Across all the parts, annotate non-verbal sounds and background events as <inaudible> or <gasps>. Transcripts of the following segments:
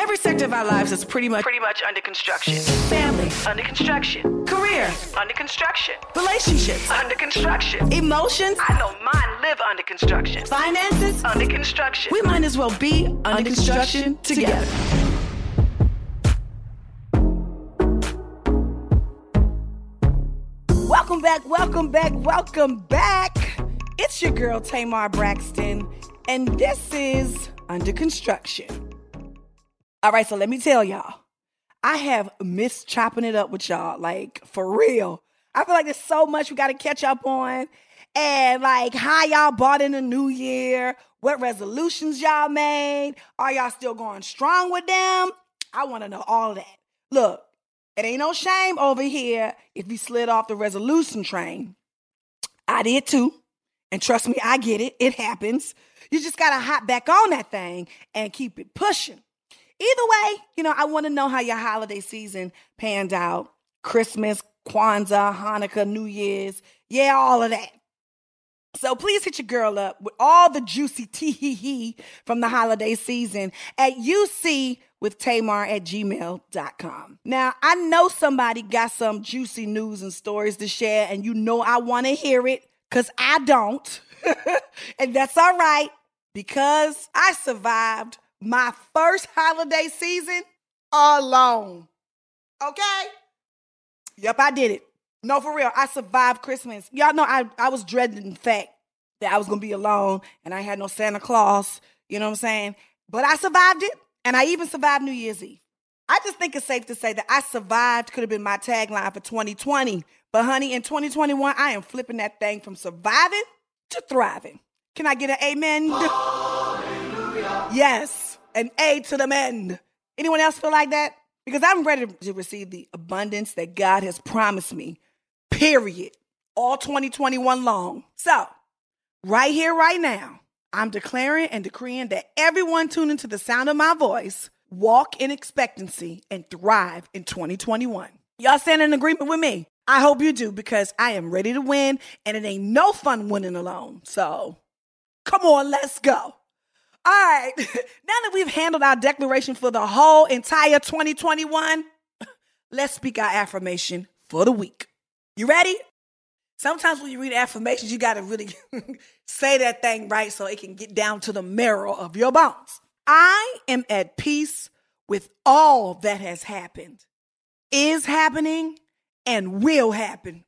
Every sector of our lives is pretty much pretty much under construction. Family under construction. Career under construction. Relationships under construction. Emotions I know mine live under construction. Finances under construction. We might as well be under, under construction, construction together. Welcome back, welcome back, welcome back. It's your girl Tamar Braxton, and this is Under Construction. All right, so let me tell y'all. I have missed chopping it up with y'all, like for real. I feel like there's so much we got to catch up on. And like how y'all bought in the new year, what resolutions y'all made, are y'all still going strong with them? I want to know all that. Look, it ain't no shame over here if you slid off the resolution train. I did too. And trust me, I get it. It happens. You just got to hop back on that thing and keep it pushing. Either way, you know, I want to know how your holiday season panned out. Christmas, Kwanzaa, Hanukkah, New Year's, yeah, all of that. So please hit your girl up with all the juicy tee hee from the holiday season at UC with Tamar at gmail.com. Now, I know somebody got some juicy news and stories to share, and you know I want to hear it because I don't. <laughs> and that's all right because I survived my first holiday season alone. Okay? Yep, I did it. No, for real. I survived Christmas. Y'all know I, I was dreading the fact that I was going to be alone and I had no Santa Claus. You know what I'm saying? But I survived it and I even survived New Year's Eve. I just think it's safe to say that I survived could have been my tagline for 2020. But honey, in 2021, I am flipping that thing from surviving to thriving. Can I get an amen? <gasps> Hallelujah. Yes an A to the men. Anyone else feel like that? Because I'm ready to receive the abundance that God has promised me, period, all 2021 long. So, right here, right now, I'm declaring and decreeing that everyone tuning to the sound of my voice walk in expectancy and thrive in 2021. Y'all stand in agreement with me? I hope you do because I am ready to win and it ain't no fun winning alone. So, come on, let's go. All right. <laughs> Now that we've handled our declaration for the whole entire 2021, <laughs> let's speak our affirmation for the week. You ready? Sometimes when you read affirmations, you got to really <laughs> say that thing right so it can get down to the marrow of your bones. I am at peace with all that has happened, is happening, and will happen.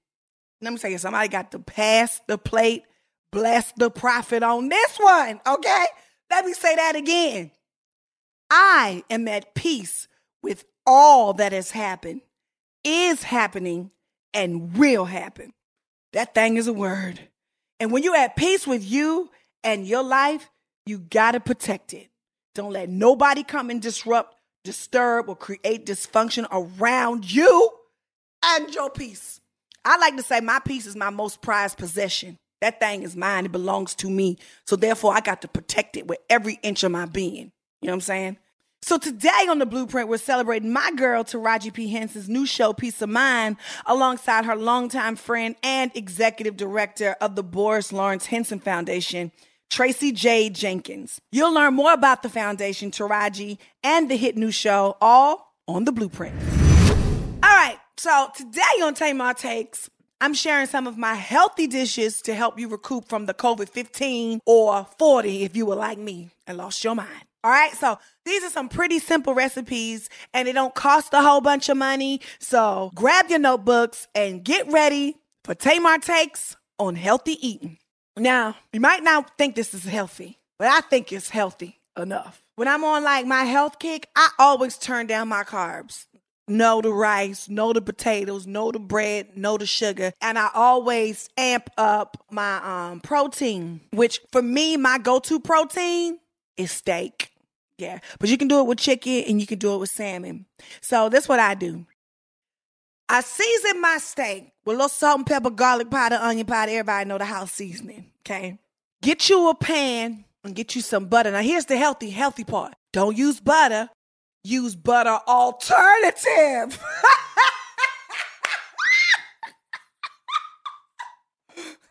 Let me tell you, somebody got to pass the plate, bless the prophet on this one, okay? Let me say that again. I am at peace with all that has happened, is happening, and will happen. That thing is a word. And when you're at peace with you and your life, you got to protect it. Don't let nobody come and disrupt, disturb, or create dysfunction around you and your peace. I like to say my peace is my most prized possession. That thing is mine. It belongs to me. So therefore, I got to protect it with every inch of my being. You know what I'm saying? So today on the Blueprint, we're celebrating my girl Taraji P. Henson's new show, Peace of Mind, alongside her longtime friend and executive director of the Boris Lawrence Henson Foundation, Tracy J. Jenkins. You'll learn more about the foundation, Taraji, and the hit new show, all on the Blueprint. All right, so today on Tamar Takes, I'm sharing some of my healthy dishes to help you recoup from the COVID 15 or 40 if you were like me and lost your mind. All right, so these are some pretty simple recipes and they don't cost a whole bunch of money. So grab your notebooks and get ready for Tamar Takes on healthy eating. Now, you might not think this is healthy, but I think it's healthy enough. When I'm on like my health kick, I always turn down my carbs. No to rice, no to potatoes, no to bread, no to sugar. And I always amp up my um, protein, which for me, my go to protein is steak. Yeah. But you can do it with chicken and you can do it with salmon. So that's what I do. I season my steak with a little salt and pepper, garlic powder, onion powder. Everybody know the house seasoning. Okay. Get you a pan and get you some butter. Now here's the healthy, healthy part. Don't use butter. Use butter alternative.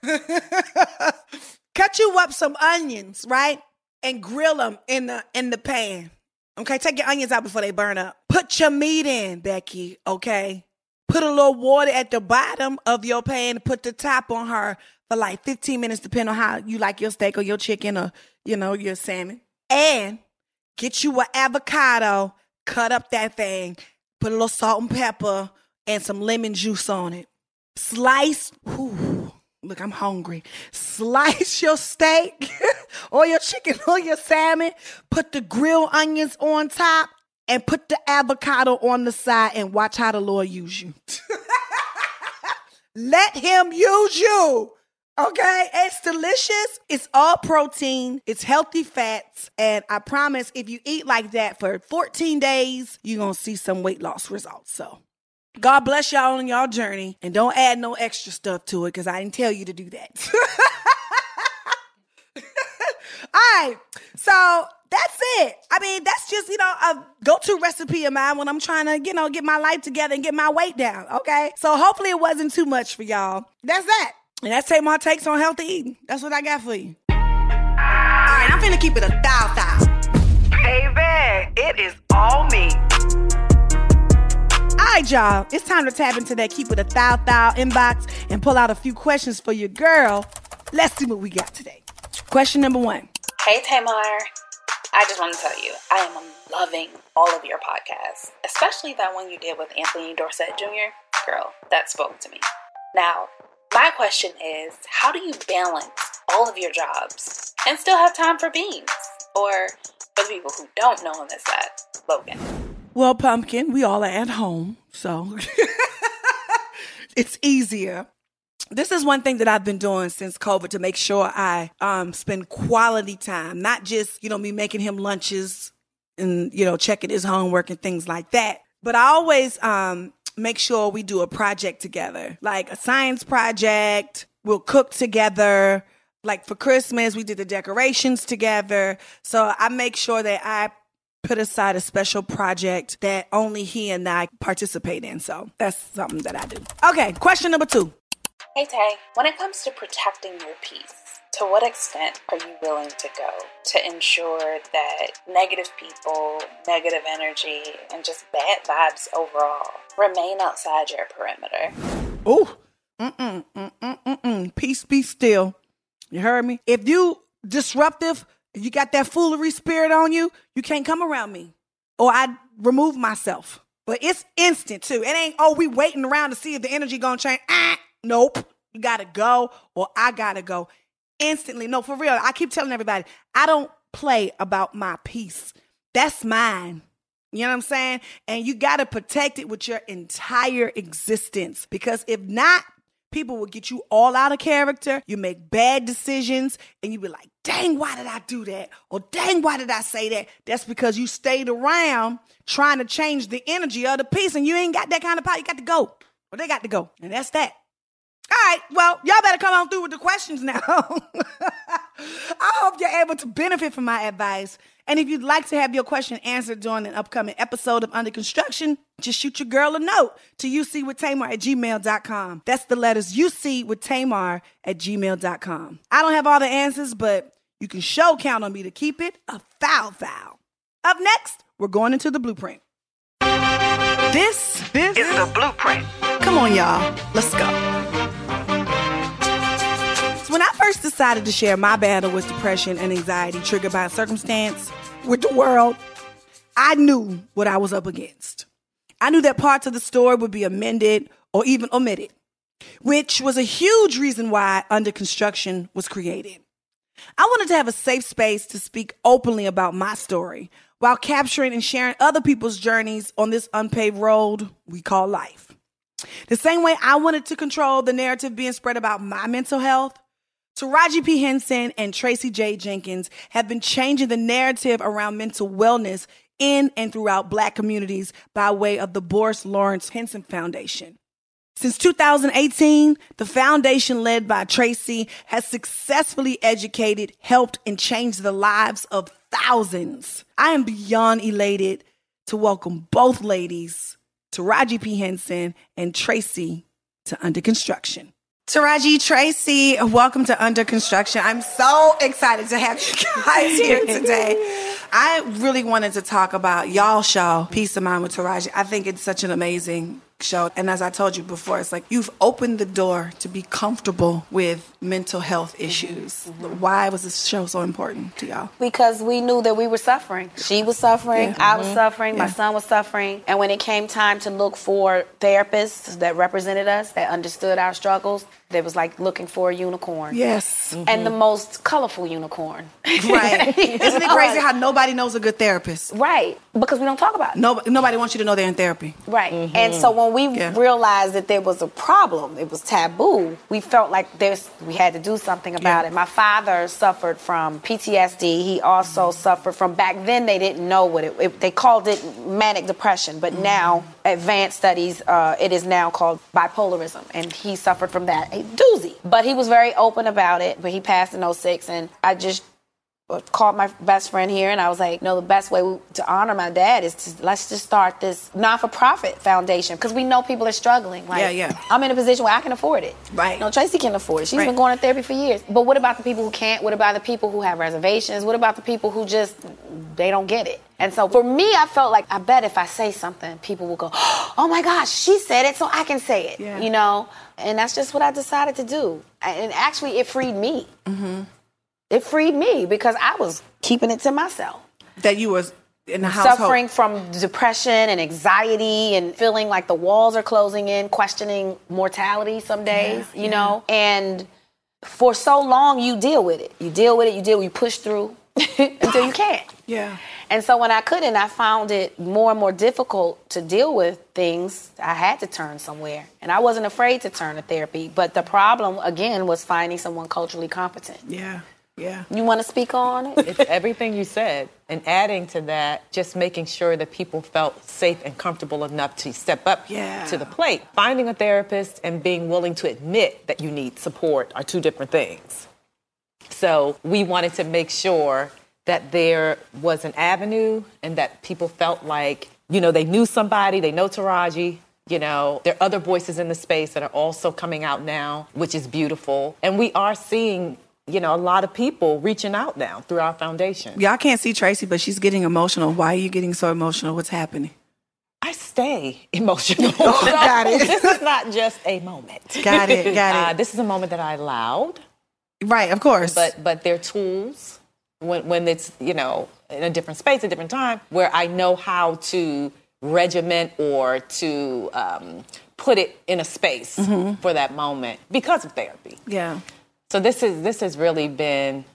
<laughs> Cut you up some onions, right? And grill them in the in the pan. Okay, take your onions out before they burn up. Put your meat in, Becky, okay? Put a little water at the bottom of your pan, put the top on her for like 15 minutes, depending on how you like your steak or your chicken or, you know, your salmon. And get you an avocado, cut up that thing, put a little salt and pepper and some lemon juice on it. Slice, whew, look, I'm hungry. Slice your steak <laughs> or your chicken <laughs> or your salmon, put the grilled onions on top, and put the avocado on the side and watch how the Lord use you. <laughs> Let him use you. Okay, it's delicious. It's all protein, it's healthy fats, and I promise if you eat like that for 14 days, you're gonna see some weight loss results. So, God bless y'all on y'all journey, and don't add no extra stuff to it because I didn't tell you to do that. <laughs> all right, so that's it. I mean, that's just, you know, a go to recipe of mine when I'm trying to, you know, get my life together and get my weight down. Okay. So hopefully it wasn't too much for y'all. That's that. And that's Tamar Takes on healthy eating. That's what I got for you. All right, I'm finna keep it a thou thou. Baby, it is all me. All right, y'all. It's time to tap into that keep it a thou thou inbox and pull out a few questions for your girl. Let's see what we got today. Question number one. Hey, Tamar. I just want to tell you, I am loving all of your podcasts, especially that one you did with Anthony Dorsett Jr. Girl, that spoke to me. Now, my question is how do you balance all of your jobs and still have time for beans? Or for the people who don't know him as that, Logan. Well, Pumpkin, we all are at home, so <laughs> it's easier. This is one thing that I've been doing since COVID to make sure I um, spend quality time, not just, you know, me making him lunches and, you know, checking his homework and things like that. But I always um, make sure we do a project together, like a science project. We'll cook together. Like for Christmas, we did the decorations together. So I make sure that I put aside a special project that only he and I participate in. So that's something that I do. Okay, question number two. Hey Tay, when it comes to protecting your peace, to what extent are you willing to go to ensure that negative people, negative energy, and just bad vibes overall remain outside your perimeter? Oh, mm-mm, mm-mm, mm-mm. Peace be still. You heard me? If you disruptive, you got that foolery spirit on you, you can't come around me. Or I remove myself. But it's instant too. It ain't, oh, we waiting around to see if the energy gonna change. Ah, nope. You gotta go or I gotta go. Instantly. No, for real. I keep telling everybody, I don't play about my peace. That's mine. You know what I'm saying? And you got to protect it with your entire existence because if not, people will get you all out of character. You make bad decisions and you be like, dang, why did I do that? Or dang, why did I say that? That's because you stayed around trying to change the energy of the piece and you ain't got that kind of power. You got to go. Or they got to go. And that's that. All right, well, y'all better come on through with the questions now. <laughs> I hope you're able to benefit from my advice. And if you'd like to have your question answered during an upcoming episode of Under Construction, just shoot your girl a note to UC with Tamar at gmail.com. That's the letters UC with Tamar at gmail.com. I don't have all the answers, but you can show count on me to keep it a foul foul. Up next, we're going into the blueprint. This, this is the blueprint. Come on, y'all. Let's go. First decided to share my battle with depression and anxiety triggered by circumstance with the world, I knew what I was up against. I knew that parts of the story would be amended or even omitted, which was a huge reason why Under Construction was created. I wanted to have a safe space to speak openly about my story while capturing and sharing other people's journeys on this unpaved road we call life. The same way I wanted to control the narrative being spread about my mental health, Taraji P. Henson and Tracy J. Jenkins have been changing the narrative around mental wellness in and throughout Black communities by way of the Boris Lawrence Henson Foundation. Since 2018, the foundation led by Tracy has successfully educated, helped, and changed the lives of thousands. I am beyond elated to welcome both ladies, Taraji P. Henson and Tracy, to Under Construction. Taraji, Tracy, welcome to Under Construction. I'm so excited to have you guys here today. I really wanted to talk about y'all show, Peace of Mind with Taraji. I think it's such an amazing show. And as I told you before, it's like you've opened the door to be comfortable with mental health issues. Mm-hmm. Why was this show so important to y'all? Because we knew that we were suffering. She was suffering, yeah. I was mm-hmm. suffering, yeah. my son was suffering. And when it came time to look for therapists that represented us, that understood our struggles, they was like looking for a unicorn. Yes. Mm-hmm. And the most colorful unicorn. Right. <laughs> Isn't it crazy how nobody knows a good therapist? Right. Because we don't talk about it. No, nobody wants you to know they're in therapy. Right. Mm-hmm. And so when we yeah. realized that there was a problem, it was taboo, we felt like there's we had to do something about yeah. it. My father suffered from PTSD. He also mm-hmm. suffered from back then they didn't know what it, it they called it manic depression, but mm-hmm. now advanced studies uh, it is now called bipolarism and he suffered from that a doozy. But he was very open about it, but he passed in 06 and I just called my best friend here and I was like, no, the best way to honor my dad is to let's just start this non-for-profit foundation because we know people are struggling. Like, yeah, yeah. I'm in a position where I can afford it. Right. no, Tracy can afford it. She's right. been going to therapy for years. But what about the people who can't? What about the people who have reservations? What about the people who just they don't get it? And so for me, I felt like I bet if I say something, people will go, "Oh my gosh, she said it, so I can say it." Yeah. You know, and that's just what I decided to do. And actually, it freed me. Mm-hmm it freed me because I was keeping it to myself. That you was in the suffering from depression and anxiety and feeling like the walls are closing in, questioning mortality some days, yeah, you yeah. know. And for so long, you deal with it. You deal with it. You deal. With you push through <laughs> until you can't. Yeah. And so when I couldn't, I found it more and more difficult to deal with things. I had to turn somewhere. And I wasn't afraid to turn to therapy. But the problem, again, was finding someone culturally competent. Yeah. Yeah. You want to speak on it? It's everything you said. And adding to that, just making sure that people felt safe and comfortable enough to step up yeah. to the plate. Finding a therapist and being willing to admit that you need support are two different things. So we wanted to make sure that there was an avenue and that people felt like, you know, they knew somebody, they know Taraji, you know, there are other voices in the space that are also coming out now, which is beautiful. And we are seeing you know, a lot of people reaching out now through our foundation. Y'all can't see Tracy, but she's getting emotional. Why are you getting so emotional? What's happening? I stay <laughs> emotional. oh, got it. this is not just a moment. Got it. <laughs> Got it. Uh, this is a moment that I allowed. Right, of course. But but they're tools when when it's you know in a different space, a different time, where I know how to regiment or to um, put it in a space mm-hmm. for that moment because of therapy. Yeah. So this is this has really been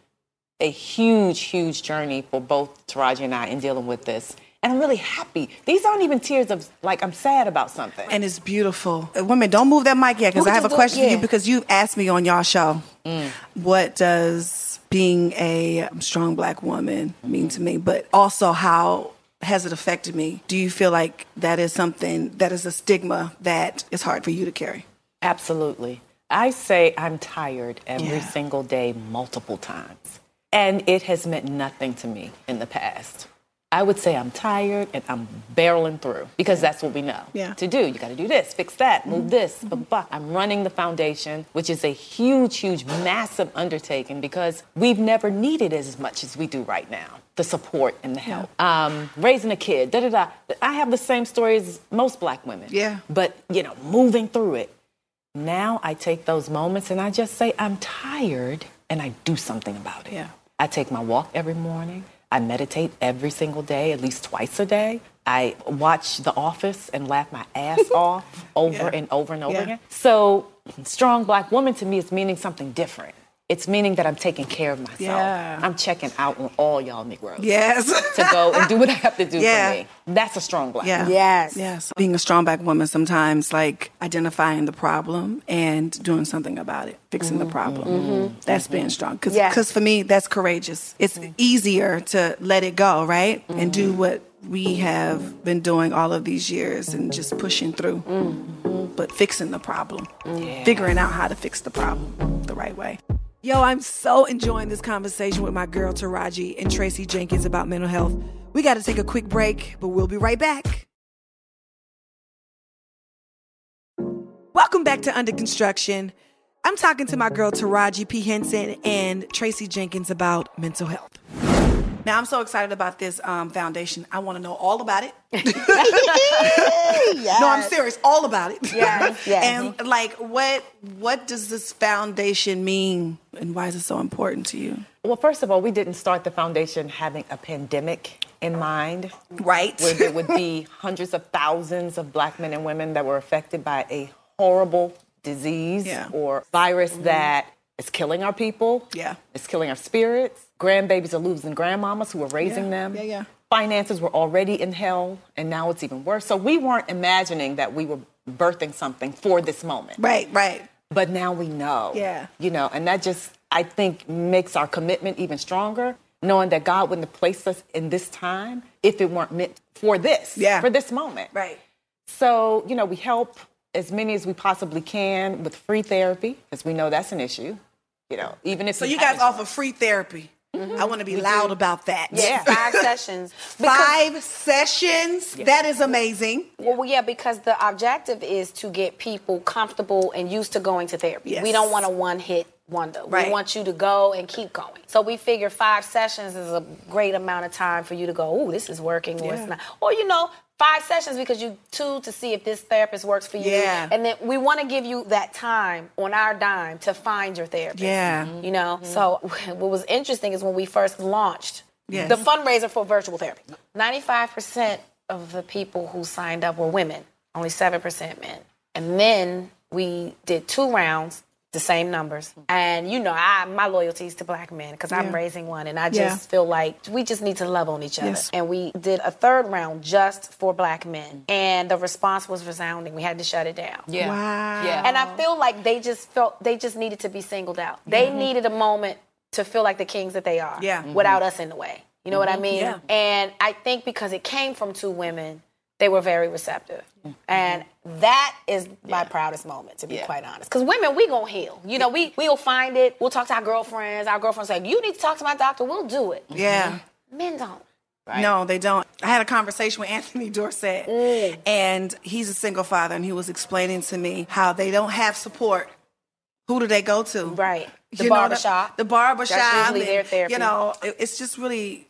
a huge, huge journey for both Taraji and I in dealing with this. And I'm really happy. These aren't even tears of like I'm sad about something. And it's beautiful. Uh, women, don't move that mic yet because I have a question yeah. for you because you asked me on y'all show. Mm. What does being a strong black woman mean to me? But also how has it affected me? Do you feel like that is something that is a stigma that is hard for you to carry? Absolutely. I say I'm tired every yeah. single day, multiple times. And it has meant nothing to me in the past. I would say I'm tired and I'm barreling through because that's what we know yeah. to do. You got to do this, fix that, move mm-hmm. this. Mm-hmm. But I'm running the foundation, which is a huge, huge, massive undertaking because we've never needed as much as we do right now the support and the help. Yeah. Um, raising a kid, da da da. I have the same story as most black women. Yeah. But, you know, moving through it. Now I take those moments and I just say, I'm tired, and I do something about it. Yeah. I take my walk every morning. I meditate every single day, at least twice a day. I watch The Office and laugh my ass <laughs> off over yeah. and over and over yeah. again. So, strong black woman to me is meaning something different. It's meaning that I'm taking care of myself. Yeah. I'm checking out on all y'all Negroes. Yes. To go and do what I have to do Yeah. for me. That's a strong black Yeah. woman. Yes. Yes. Being a strong black woman sometimes like identifying the problem and doing something about it, fixing the mm-hmm. problem. Mm-hmm. Mm-hmm. That's being strong. Because Yes. for me, that's courageous. It's easier to let it go, right? And do what we have been doing all of these years and just pushing through. But fixing the problem, figuring out how to fix the problem the right way. Yo, I'm so enjoying this conversation with my girl Taraji and Tracy Jenkins about mental health. We got to take a quick break, but we'll be right back. Welcome back to Under Construction. I'm talking to my girl Taraji P. Henson and Tracy Jenkins about mental health. Now, I'm so excited about this um, foundation. I want to know all about it. <laughs> No, I'm serious, all about it. Yes, yes. <laughs> and like, what what does this foundation mean, and why is it so important to you? Well, first of all, we didn't start the foundation having a pandemic in mind. Right. Where there would be <laughs> hundreds of thousands of black men and women that were affected by a horrible disease Yeah. or virus that is killing our people. Yeah. It's killing our spirits. Grandbabies are losing grandmamas who are raising Yeah, them. yeah, yeah. Finances were already in hell, and now it's even worse. So we weren't imagining that we were birthing something for this moment. Right, right. But now we know. Yeah. You know, and that just, I think, makes our commitment even stronger, knowing that God wouldn't have placed us in this time if it weren't meant for this, Yeah. for this moment. Right. So, you know, we help as many as we possibly can with free therapy, because we know that's an issue. You know, even if So you you guys offer free therapy. Mm-hmm. I want to be loud about that. Yeah. Five <laughs> sessions. Because- Five sessions. That is amazing. Well, yeah, because the objective is to get people comfortable and used to going to therapy. Yes. We don't want a one hit wonder. Right. We want you to go and keep going. So we figure five sessions is a great amount of time for you to go, oh, this is working or Yeah. it's not. Or, you know, five sessions because you two to see if this therapist works for you. Yeah. And then we want to give you that time on our dime to find your therapist. Yeah. Mm-hmm. You know, mm-hmm. so <laughs> what was interesting is when we first launched Yes. the fundraiser for virtual therapy, 95% of the people who signed up were women, only 7% men. And then we did two rounds, the same numbers. And you know, I my loyalty is to black men because I'm Yeah. raising one and I just Yeah. feel like we just need to love on each other. Yes. And we did a third round just for black men. And the response was resounding. We had to shut it down. Yeah. Wow. Yeah. And I feel like they just felt they just needed to be singled out. They needed a moment to feel like the kings that they are. Yeah. Mhm. Without us in the way. You know what I mean? Yeah. And I think because it came from two women, they were very receptive. Mm-hmm. And that is my proudest moment, to be Yeah. quite honest. Because women, we gonna heal. You know, we we'll find it. We'll talk to our girlfriends. Our girlfriends say, "You need to talk to my doctor." We'll do it. Mm-hmm. Yeah. Men don't. No, they don't. I had a conversation with <laughs> Anthony Dorsett, mm. and he's a single father, and he was explaining to me how they don't have support. Who do they go to? Right. The You know, barbershop. The, barbershop. That's usually their and, therapy. You know, it- it's just really,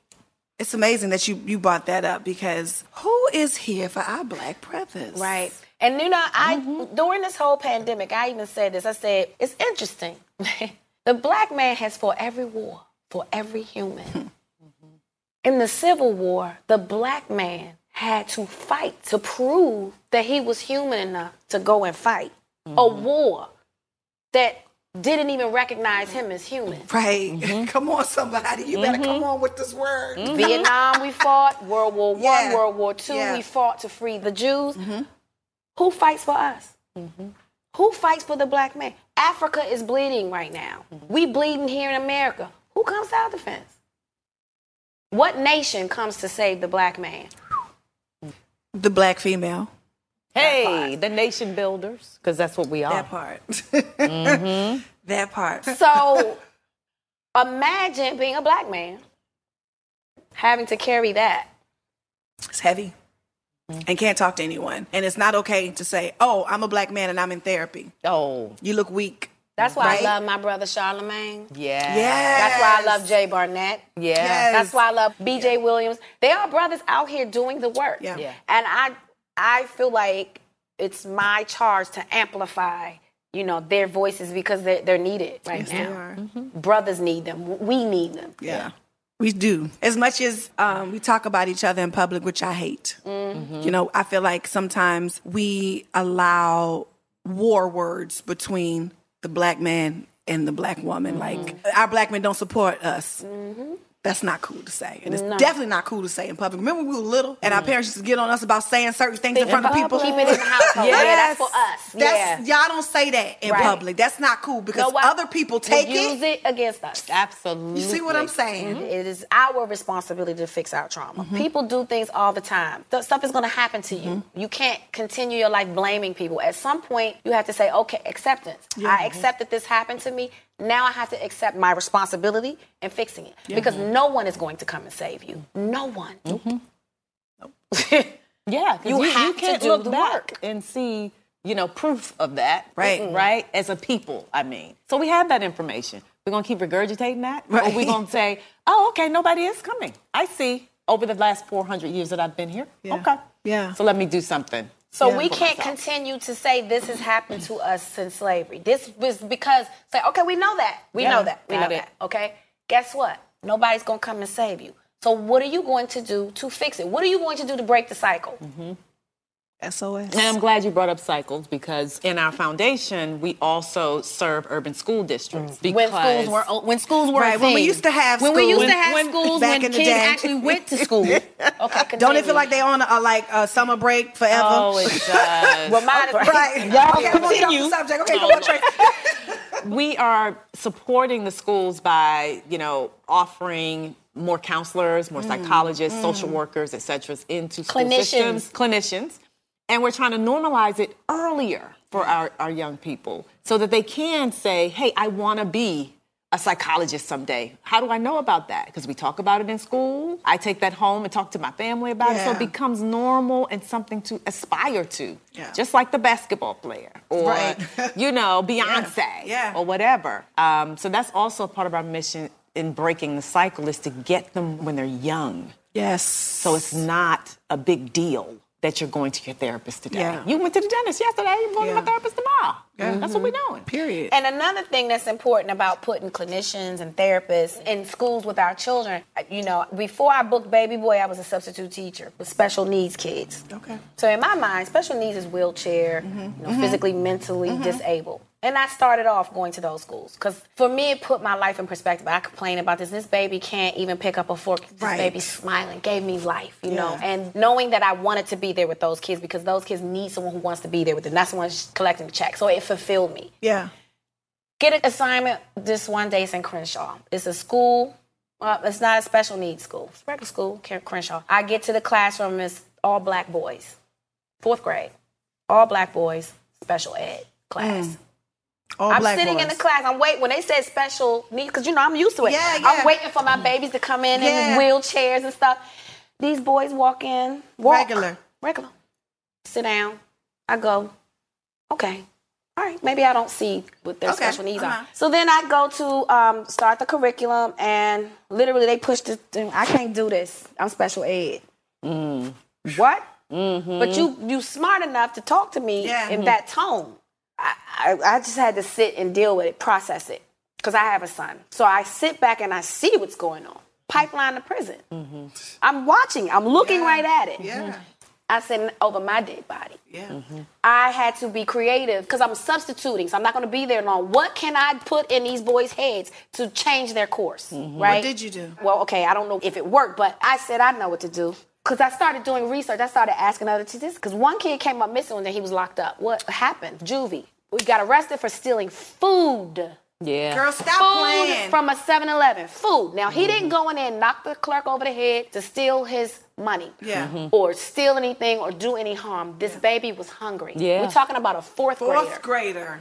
it's amazing that you you brought that up because who is here for our black brothers? Right. And you know, I Mm-hmm. during this whole pandemic, I even said this. I said it's interesting. <laughs> the black man has fought every war for every human. <laughs> Hmm. In the Civil War, the black man had to fight to prove that he was human enough to go and fight a Mm-hmm. war that didn't even recognize him as human. Right. Mm-hmm. <laughs> come on, somebody. You better come mm-hmm. on with this word. Mm-hmm. Vietnam, we fought. World War One, Yeah. World War Two, Yeah. we fought to free the Jews. Mm-hmm. Who fights for us? Who fights for the black man? Africa is bleeding right now. We bleeding here in America. Who comes to our defense? What nation comes to save the black man? The black female. Hey, the nation builders, because that's what we are. That part. <laughs> Mm-hmm. that part. So <laughs> imagine being a black man having to carry that. It's heavy. Mm-hmm. And can't talk to anyone. And it's not okay to say, oh, I'm a black man and I'm in therapy. Oh, You look weak. That's why Right? I love my brother Charlamagne. yeah. Yeah. That's why I love Jay Barnett. Yeah. Yes. That's why I love BJ Williams. They are brothers out here doing the work. Yeah. Yeah. And I I feel like it's my charge to amplify, you know, their voices because they're, they're needed right Yes, now. they are. Brothers need them. We need them. Yeah. We do. As much as um, we talk about each other in public, which I hate. You know, I feel like sometimes we allow war words between the black man and the black woman. Like Mm-hmm. our black men don't support us. That's not cool to say, and it's definitely not cool to say in public. Remember, when we were little, and our mm. parents used to get on us about saying certain things in front of people. Keep it in the <laughs> household. Yeah, that's for us. That's yeah. y'all don't say that in Right. public. That's not cool because Know what? other people take Will use it. it against us. Absolutely. You see what I'm saying? Mm-hmm. It is our responsibility to fix our trauma. Mm-hmm. People do things all the time. Th- stuff is going to happen to you. Mm-hmm. You can't continue your life blaming people. At some point, you have to say, okay, acceptance. I accept that this happened to me. Now I have to accept my responsibility and fixing it. Because no one is going to come and save you. No one. Mm-hmm. <laughs> Yeah, 'cause You you, have you to can't do look the back work. and see, you know, proof of that. Right. Mm-mm. Right. As a people, I mean. So we have that information. We're gonna keep regurgitating that, or Right. we're gonna say, "Oh, okay, nobody is coming. I see." Over the last 400 years that I've been here, Yeah. okay, Yeah. So let me do something. So Yeah. we can't myself. continue to say this has happened to us since slavery. This was because say, okay, we know that. We Yeah, know that. We know it. that. Okay. Guess what? Nobody's gonna come and save you. So what are you going to do to fix it? What are you going to do to break the cycle? Mm-hmm. SOS. And I'm glad you brought up cycles because in our foundation we also serve urban school districts. Mm. When Because schools were when schools were a Right, when we used to have when we used schools. to have When- schools back when in the kids day. actually went to school. <laughs> Okay, Don't it feel like they on a, like a summer break forever? oh, it <laughs> does. Well, mine is right. Y'all okay, come on, get off the continue. subject. Okay, No, come on, no. Tracy. <laughs> we are supporting the schools by, you know, offering more counselors, more mm. psychologists, social mm. workers, et cetera, into school Clinicians. systems, clinicians. And we're trying to normalize it earlier for our, our young people so that they can say, hey, I want to be a psychologist someday. How do I know about that? Because we talk about it in school. I take that home and talk to my family about it. So it becomes normal and something to aspire to. Yeah. Just like the basketball player or, Right. <laughs> you know, Beyonce Yeah. or whatever. Um, so that's also part of our mission in breaking the cycle is to get them when they're young. Yes. So it's not a big deal that you're going to your therapist today. Yeah. You went to the dentist yesterday, you're going to my therapist tomorrow. That's what we're mm-hmm. doing. Period. And another thing that's important about putting clinicians and therapists in schools with our children, you know, before I booked Baby Boy, I was a substitute teacher with special needs kids. Okay. So in my mind, special needs is wheelchair, you know, mm-hmm. physically, mentally mm-hmm. disabled. And I started off going to those schools because for me, it put my life in perspective. I complain about this. This baby can't even pick up a fork. This Right. baby's smiling, gave me life, you know. And knowing that I wanted to be there with those kids because those kids need someone who wants to be there with them. That's someone who's collecting the check. So it fulfilled me Yeah. get an assignment this one day it's in Crenshaw. It's a school. Uh, it's not a special needs school. It's a regular school, Crenshaw. I get to the classroom. It's all black boys, fourth grade, all black boys, special ed class. All I'm black sitting boys. in the class. I'm waiting when they said special needs because you know I'm used to it. Yeah, yeah. I'm waiting for my babies to come in Yeah. in wheelchairs and stuff. These boys walk in, walk, Regular. regular. Sit down. I go, okay. All right, maybe I don't see what their Okay, special needs uh-huh. are. So then I go to um, start the curriculum, and literally they push the. I can't do this. I'm special ed. What? But you you smart enough to talk to me Yeah. in that tone. I, I I just had to sit and deal with it, process it, because I have a son. So I sit back and I see what's going on. Pipeline to prison. Mm-hmm. I'm watching. I'm looking Yeah. right at it. Yeah. I said over my dead body. Yeah. Mm-hmm. I had to be creative because I'm substituting, so I'm not going to be there long. What can I put in these boys' heads to change their course? Mm-hmm. Right? What did you do? Well, okay, I don't know if it worked, but I said I know what to do. Because I started doing research. I started asking other teachers. Because one kid came up missing and then he was locked up. What happened? Juvie. We got arrested for stealing food. Yeah. Girl, stop Food playing. from a 7 Eleven. Food. Now, he didn't go in there and knock the clerk over the head to steal his money. Yeah. Mhm. Or steal anything or do any harm. This baby was hungry. Yeah. We're talking about a fourth, Fourth grader. grader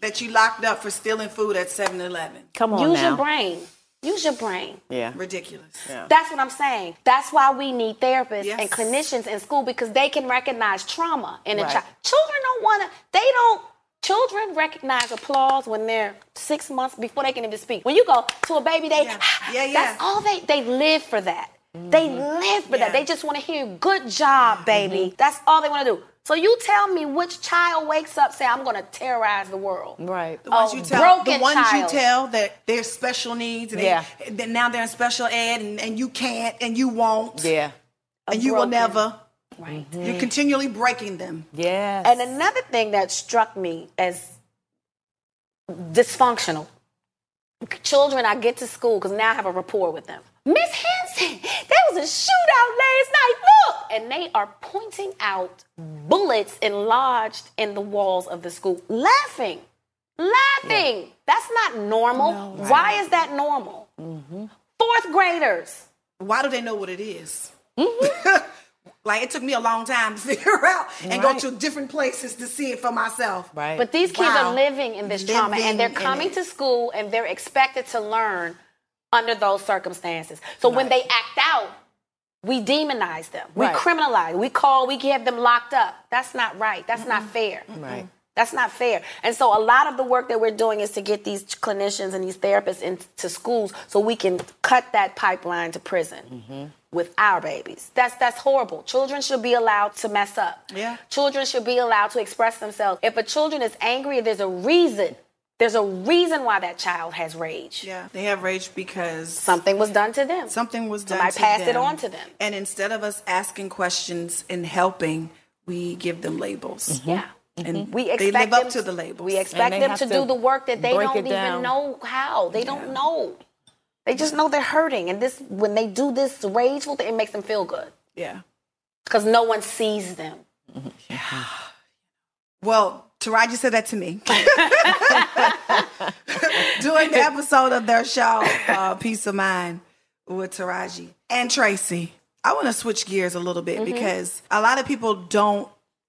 that you locked up for stealing food at 7-Eleven. Come on Use now. your brain. Use your brain. Yeah. Ridiculous. Yeah. That's what I'm saying. That's why we need therapists Yes. and clinicians in school because they can recognize trauma in a Right. child. Children don't want to. They don't. Children recognize applause when they're six months before they can even speak. When you go to a baby, they Yeah. <sighs> Yeah, yeah. that's all they they live for that. They mm-hmm. live for Yeah. that. They just want to hear good job, baby. Mm-hmm. That's all they want to do. So you tell me which child wakes up say I'm going to terrorize the world. Right. The ones Oh, you tell, broken the ones child. you tell that they're special needs, and Yeah. they, that now they're in special ed, and, and you can't, and you won't, Yeah. and you will never. Right. Mm-hmm. You're continually breaking them. Yes. And another thing that struck me as dysfunctional. Children, I get to school because now I have a rapport with them. Miss Henson, there was a shootout last night. Look! And they are pointing out bullets enlarged in the walls of the school, laughing. Laughing. That's not normal. Why is that normal? Mm-hmm. Fourth graders. Why do they know what it is? Mm-hmm. <laughs> like it took me a long time to <laughs> figure out and go to different places to see it for myself. Right. But these kids Wow. are living in this trauma and they're coming to school and they're expected to learn under those circumstances. So when they act out, we demonize them. We Right. criminalize. We call, we have them locked up. That's not right. That's not fair. Right. That's not fair. And so a lot of the work that we're doing is to get these clinicians and these therapists into schools so we can cut that pipeline to prison mm-hmm. with our babies. That's that's horrible. Children should be allowed to mess up. Yeah. Children should be allowed to express themselves. If a children is angry, there's a reason. There's a reason why that child has rage. Yeah, they have rage because Something was done to them. something was done. Somebody to passed it on to them. And instead of us asking questions and helping, we give them labels. Mm-hmm. Yeah. Mm-hmm. And We they expect live them up to the labels. We expect them to, to do the work that they don't even down. know how. They don't know. They just know they're hurting, and this when they do this rageful thing, it makes them feel good yeah. because no one sees them. Yeah. Well, Taraji said that to me <laughs> during the episode of their show, uh, Peace of Mind with Taraji and Tracy. I want to switch gears a little bit because a lot of people don't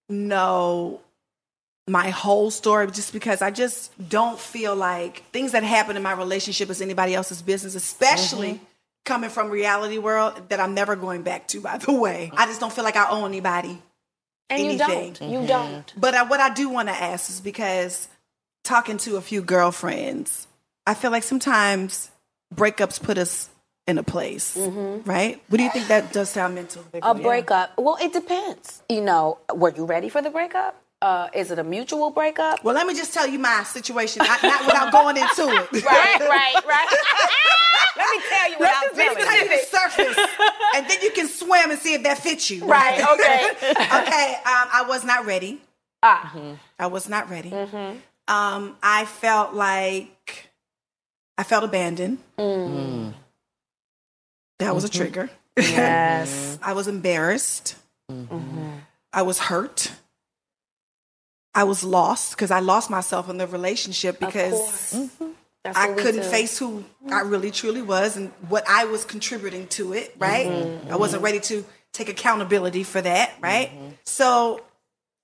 know my whole story just because I just don't feel like things that happen in my relationship is anybody else's business, especially coming from reality world that I'm never going back to, by the way. I just don't feel like I owe anybody And anything. you don't. You don't. But I, what I do want to ask is because talking to a few girlfriends, I feel like sometimes breakups put us in a place, mm-hmm. right? What do you think that does to our mental? A breakup. Well, it depends. You know, were you ready for the breakup? Uh, is it a mutual breakup? Well, let me just tell you my situation, not, not without going into it. <laughs> Right, right, right. <laughs> Let me tell you what I'm Let me tell you the surface, and then you can swim and see if that fits you. Right, <laughs> okay. okay. Um, I was not ready. Ah. I was not ready. Hmm. Um, I felt like I felt abandoned. That was a trigger. Yes. I was embarrassed. I was hurt. I was lost because I lost myself in the relationship because That's I couldn't do. face who I really truly was and what I was contributing to it, right? Mm-hmm. I wasn't ready to take accountability for that, right? So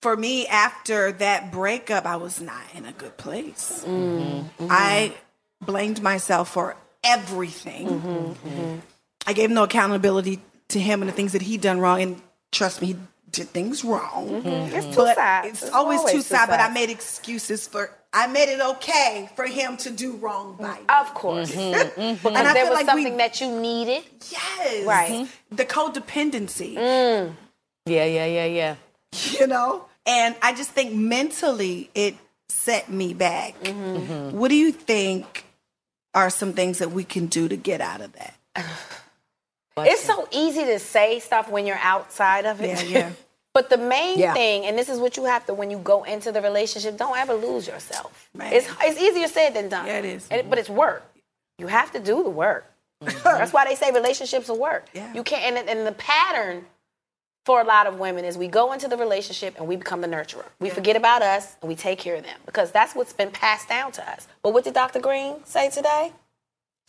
for me, after that breakup, I was not in a good place. Mm-hmm. I blamed myself for everything. Mm-hmm. I gave no accountability to him and the things that he'd done wrong. And trust me, he did things wrong. Mm-hmm. Mm-hmm. It's two But sides. it's There's always, two two sides. But I made excuses for. I made it okay for him to do wrong by me. Of course. Because mm-hmm. <laughs> And I there feel was like something we- that you needed. Yes, Right. The codependency, mm. Yeah, yeah, yeah, yeah. you know, and I just think mentally it set me back. What do you think are some things that we can do to get out of that? <laughs> It's so easy to say stuff when you're outside of it. Yeah, <laughs> yeah. But the main Yeah. thing, and this is what you have to when you go into the relationship, don't ever lose yourself. Man. It's it's easier said than done. Yeah, it is. And- but it's work. You have to do the work. Mm-hmm. That's why they say relationships are work. Yeah. You can't. And, and the pattern for a lot of women is we go into the relationship and we become the nurturer. We forget about us and we take care of them because that's what's been passed down to us. But what did Dr. Green say today?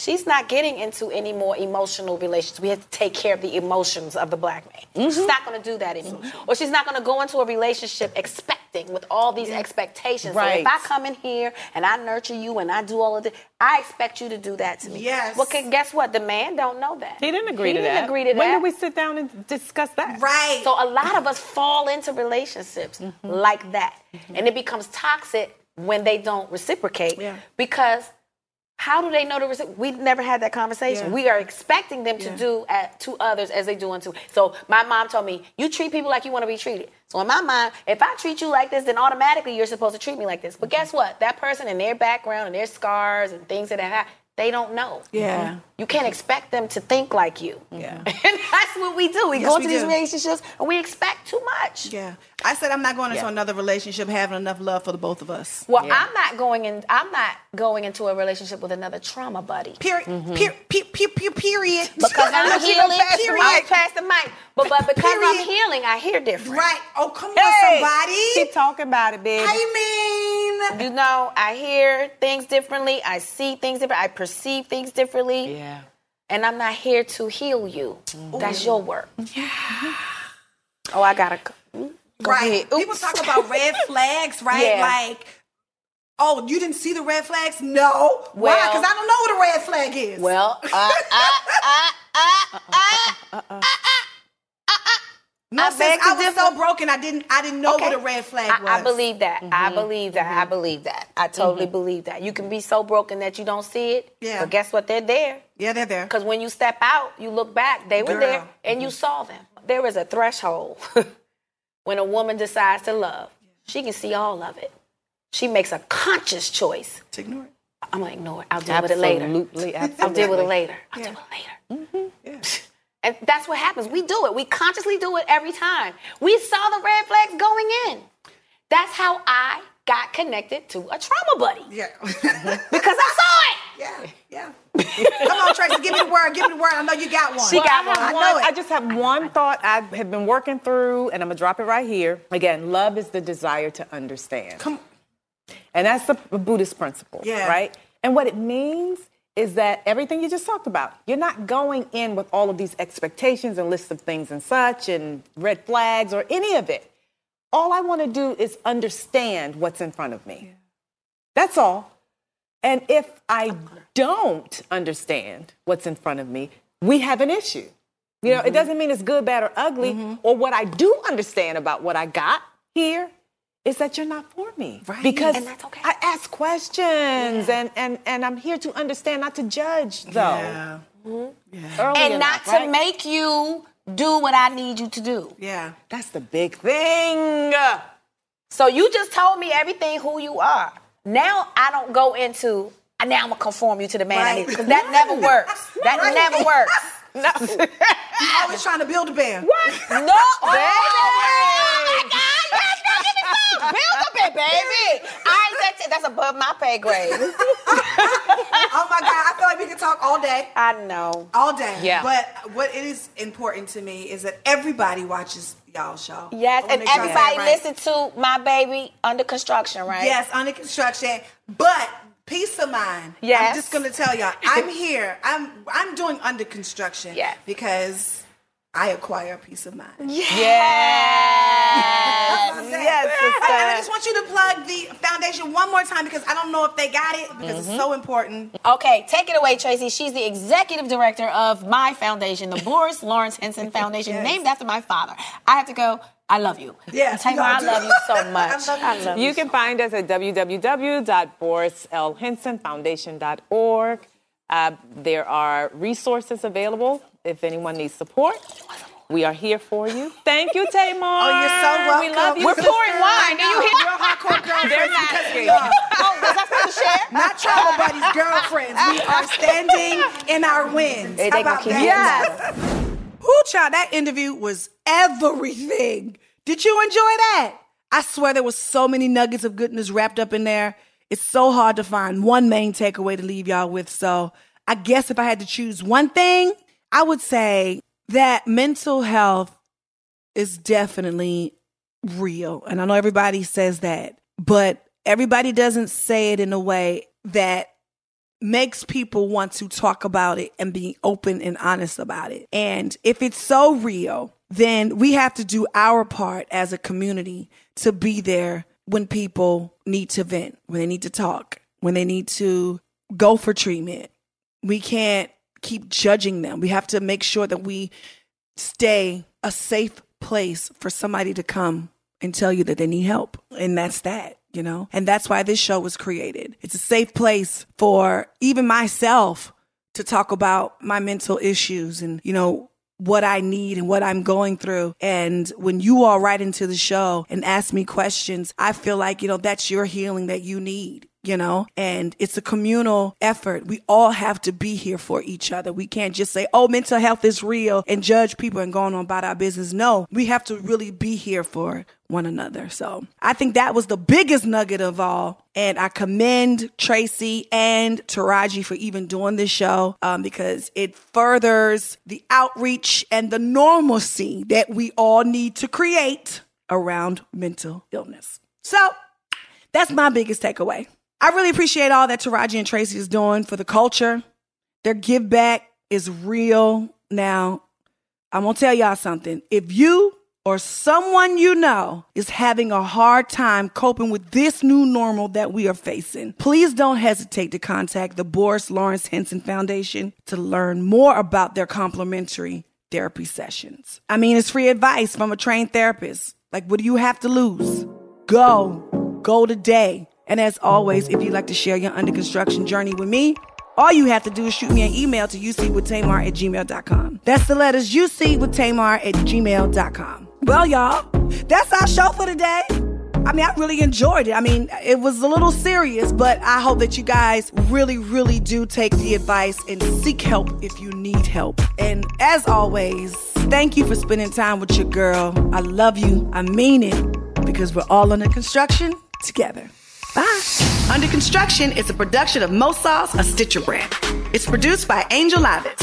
She's not getting into any more emotional relations. We have to take care of the emotions of the black man. She's not going to do that anymore. Or she's not going to go into a relationship expecting with all these expectations. So Right. if I come in here and I nurture you and I do all of this, I expect you to do that to me. Yes. Well, guess what? The man don't know that. He didn't agree He to didn't that. agree to when that. did we sit down and discuss that? Right. So a lot of us fall into relationships Mm-hmm. like that. And it becomes toxic when they don't reciprocate. Yeah. Because how do they know to reciprocate? We've never had that conversation. Yeah. We are expecting them to Yeah. do at, to others as they do unto. So my mom told me, you treat people like you want to be treated. So in my mind, if I treat you like this, then automatically you're supposed to treat me like this. But guess what? That person and their background and their scars and things that have happened, they don't know. Yeah. Mm-hmm. You can't expect them to think like you. Mm-hmm. Yeah. <laughs> And that's what we do. We Yes, go into these do. relationships and we expect too much. Yeah. I said I'm not going into Yeah. another relationship having enough love for the both of us. Well, I'm not going in. I'm not going into a relationship with another trauma buddy. Period. Mm-hmm. Per- per- per- per- period. Because I'm Unless you go healing, past I'm period. past the mic. But but because I'm healing, I hear different. Right. Oh, come Hey, on, somebody. Keep talking about it, baby. I mean, You know, I hear things differently. I see things different. I perceive things differently. yeah. And I'm not here to heal you. That's your work. Yeah. Oh, I gotta. Go right. ahead. People talk about red flags, right? Yeah. Like, oh, you didn't see the red flags? No. Why? Because I don't know what a red flag is. Well, uh, uh, uh, uh, uh, no, I sis, beg to I was so broken. I didn't. I didn't know Okay. what a red flag was. I, I believe that. I Mm-hmm. believe that. I mm-hmm. believe that. I totally mm-hmm. believe that. You can be so broken that you don't see it. Yeah. But guess what? They're there. Yeah, they're there. Because when you step out, you look back, they were there and you mm-hmm. saw them. There is a threshold <laughs> when a woman decides to love. She can see all of it. She makes a conscious choice. To ignore it. I'm going to ignore it. I'll deal with it later. Absolutely, I'll deal with it later. I'll deal with it later. And that's what happens. We do it. We consciously do it every time. We saw the red flags going in. That's how I got connected to a trauma buddy Yeah. <laughs> because I saw it. yeah. Yeah. Come on, Tracy. Give me the word. Give me the word. I know you got one. She got I one. know it. I just have one thought I have been working through, and I'm gonna drop it right here. Again, love is the desire to understand. Come. And that's the Buddhist principle, Yeah. right? And what it means is that everything you just talked about, you're not going in with all of these expectations and lists of things and such and red flags or any of it. All I want to do is understand what's in front of me. That's all. And if I don't understand what's in front of me, we have an issue. You know, it mm-hmm. doesn't mean it's good, bad, or ugly. Mm-hmm. Or what I do understand about what I got here is that you're not for me. Right. Because And that's okay. I ask questions and, and, and I'm here to understand, not to judge, though. Yeah. Early And enough, not to right? make you do what I need you to do. Yeah. That's the big thing. So you just told me everything who you are. Now I don't go into, "Ah, now I'm going to conform you to the man I need. Because that never works. That Right. never works. No. <laughs> You always trying to build a bear. <laughs> No, oh, my God, yes, no, give me some. Build a bit, baby. I that, that's above my pay grade. <laughs> Oh my God. I feel like we could talk all day. I know. All day. Yeah. But what it is important to me is that everybody watches y'all show. Yes, and make sure I say everybody it right. listen to my baby under construction, right? Yes, under construction. But peace of mind. Yes. I'm just gonna tell y'all, <laughs> I'm here. I'm I'm doing under construction. Yeah. Because I acquire peace of mind. Yes. Yes, sister. And I just want you to plug the foundation one more time because I don't know if they got it because it's so important. Okay, take it away, Tracy. She's the executive director of my foundation, the Boris <laughs> Lawrence Henson Foundation, Yes. named after my father. I have to go. I love you. Yes, Tamar, you I do. love you so <laughs> much. I love you. You can find us at www.borislhensonfoundation.org. Uh, there are resources available if anyone needs support. We are here for you. Thank you, Tamar. Oh, you're so welcome. We love you. We're sister. pouring wine. Do you hear? Real hardcore <laughs> girlfriends because we oh, <laughs> not. are. Oh, was I supposed to share? Not trauma buddies, girlfriends. We are standing in our wins. Hey, How about that? Yes. Whoo, child, that interview was everything. Did you enjoy that? I swear there was so many nuggets of goodness wrapped up in there. It's so hard to find one main takeaway to leave y'all with. So I guess if I had to choose one thing, I would say that mental health is definitely real. And I know everybody says that, but everybody doesn't say it in a way that makes people want to talk about it and be open and honest about it. And if it's so real, then we have to do our part as a community to be there when people need to vent, when they need to talk, when they need to go for treatment. We can't keep judging them. We have to make sure that we stay a safe place for somebody to come and tell you that they need help. And that's that, you know? And that's why this show was created. It's a safe place for even myself to talk about my mental issues and, you know, what I need and what I'm going through. And when you all write into the show and ask me questions, I feel like, you know, that's your healing that you need. You know, and it's a communal effort. We all have to be here for each other. We can't just say, oh, mental health is real and judge people and go on about our business. No, we have to really be here for one another. So I think that was the biggest nugget of all. And I commend Tracy and Taraji for even doing this show um, because it furthers the outreach and the normalcy that we all need to create around mental illness. So that's my biggest takeaway. I really appreciate all that Taraji and Tracy is doing for the culture. Their give back is real. Now, I'm going to tell y'all something. If you or someone you know is having a hard time coping with this new normal that we are facing, please don't hesitate to contact the Boris Lawrence Henson Foundation to learn more about their complimentary therapy sessions. I mean, it's free advice from a trained therapist. Like, what do you have to lose? Go. Go today. And as always, if you'd like to share your under construction journey with me, all you have to do is shoot me an email to ucwithtamar at gmail.com. That's the letters uc with Tamar at gmail.com. Well, y'all, that's our show for today. I mean, I really enjoyed it. I mean, it was a little serious, but I hope that you guys really, really do take the advice and seek help if you need help. And as always, thank you for spending time with your girl. I love you. I mean it because we're all under construction together. Bye. Under Construction is a production of Mosal's A Stitcher Brand. It's produced by Angel Lavis.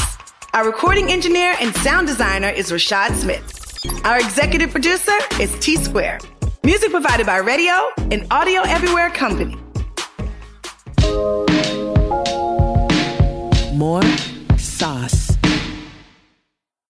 Our recording engineer and sound designer is Rashad Smith. Our executive producer is T Square. Music provided by Radio and Audio Everywhere Company. More sauce.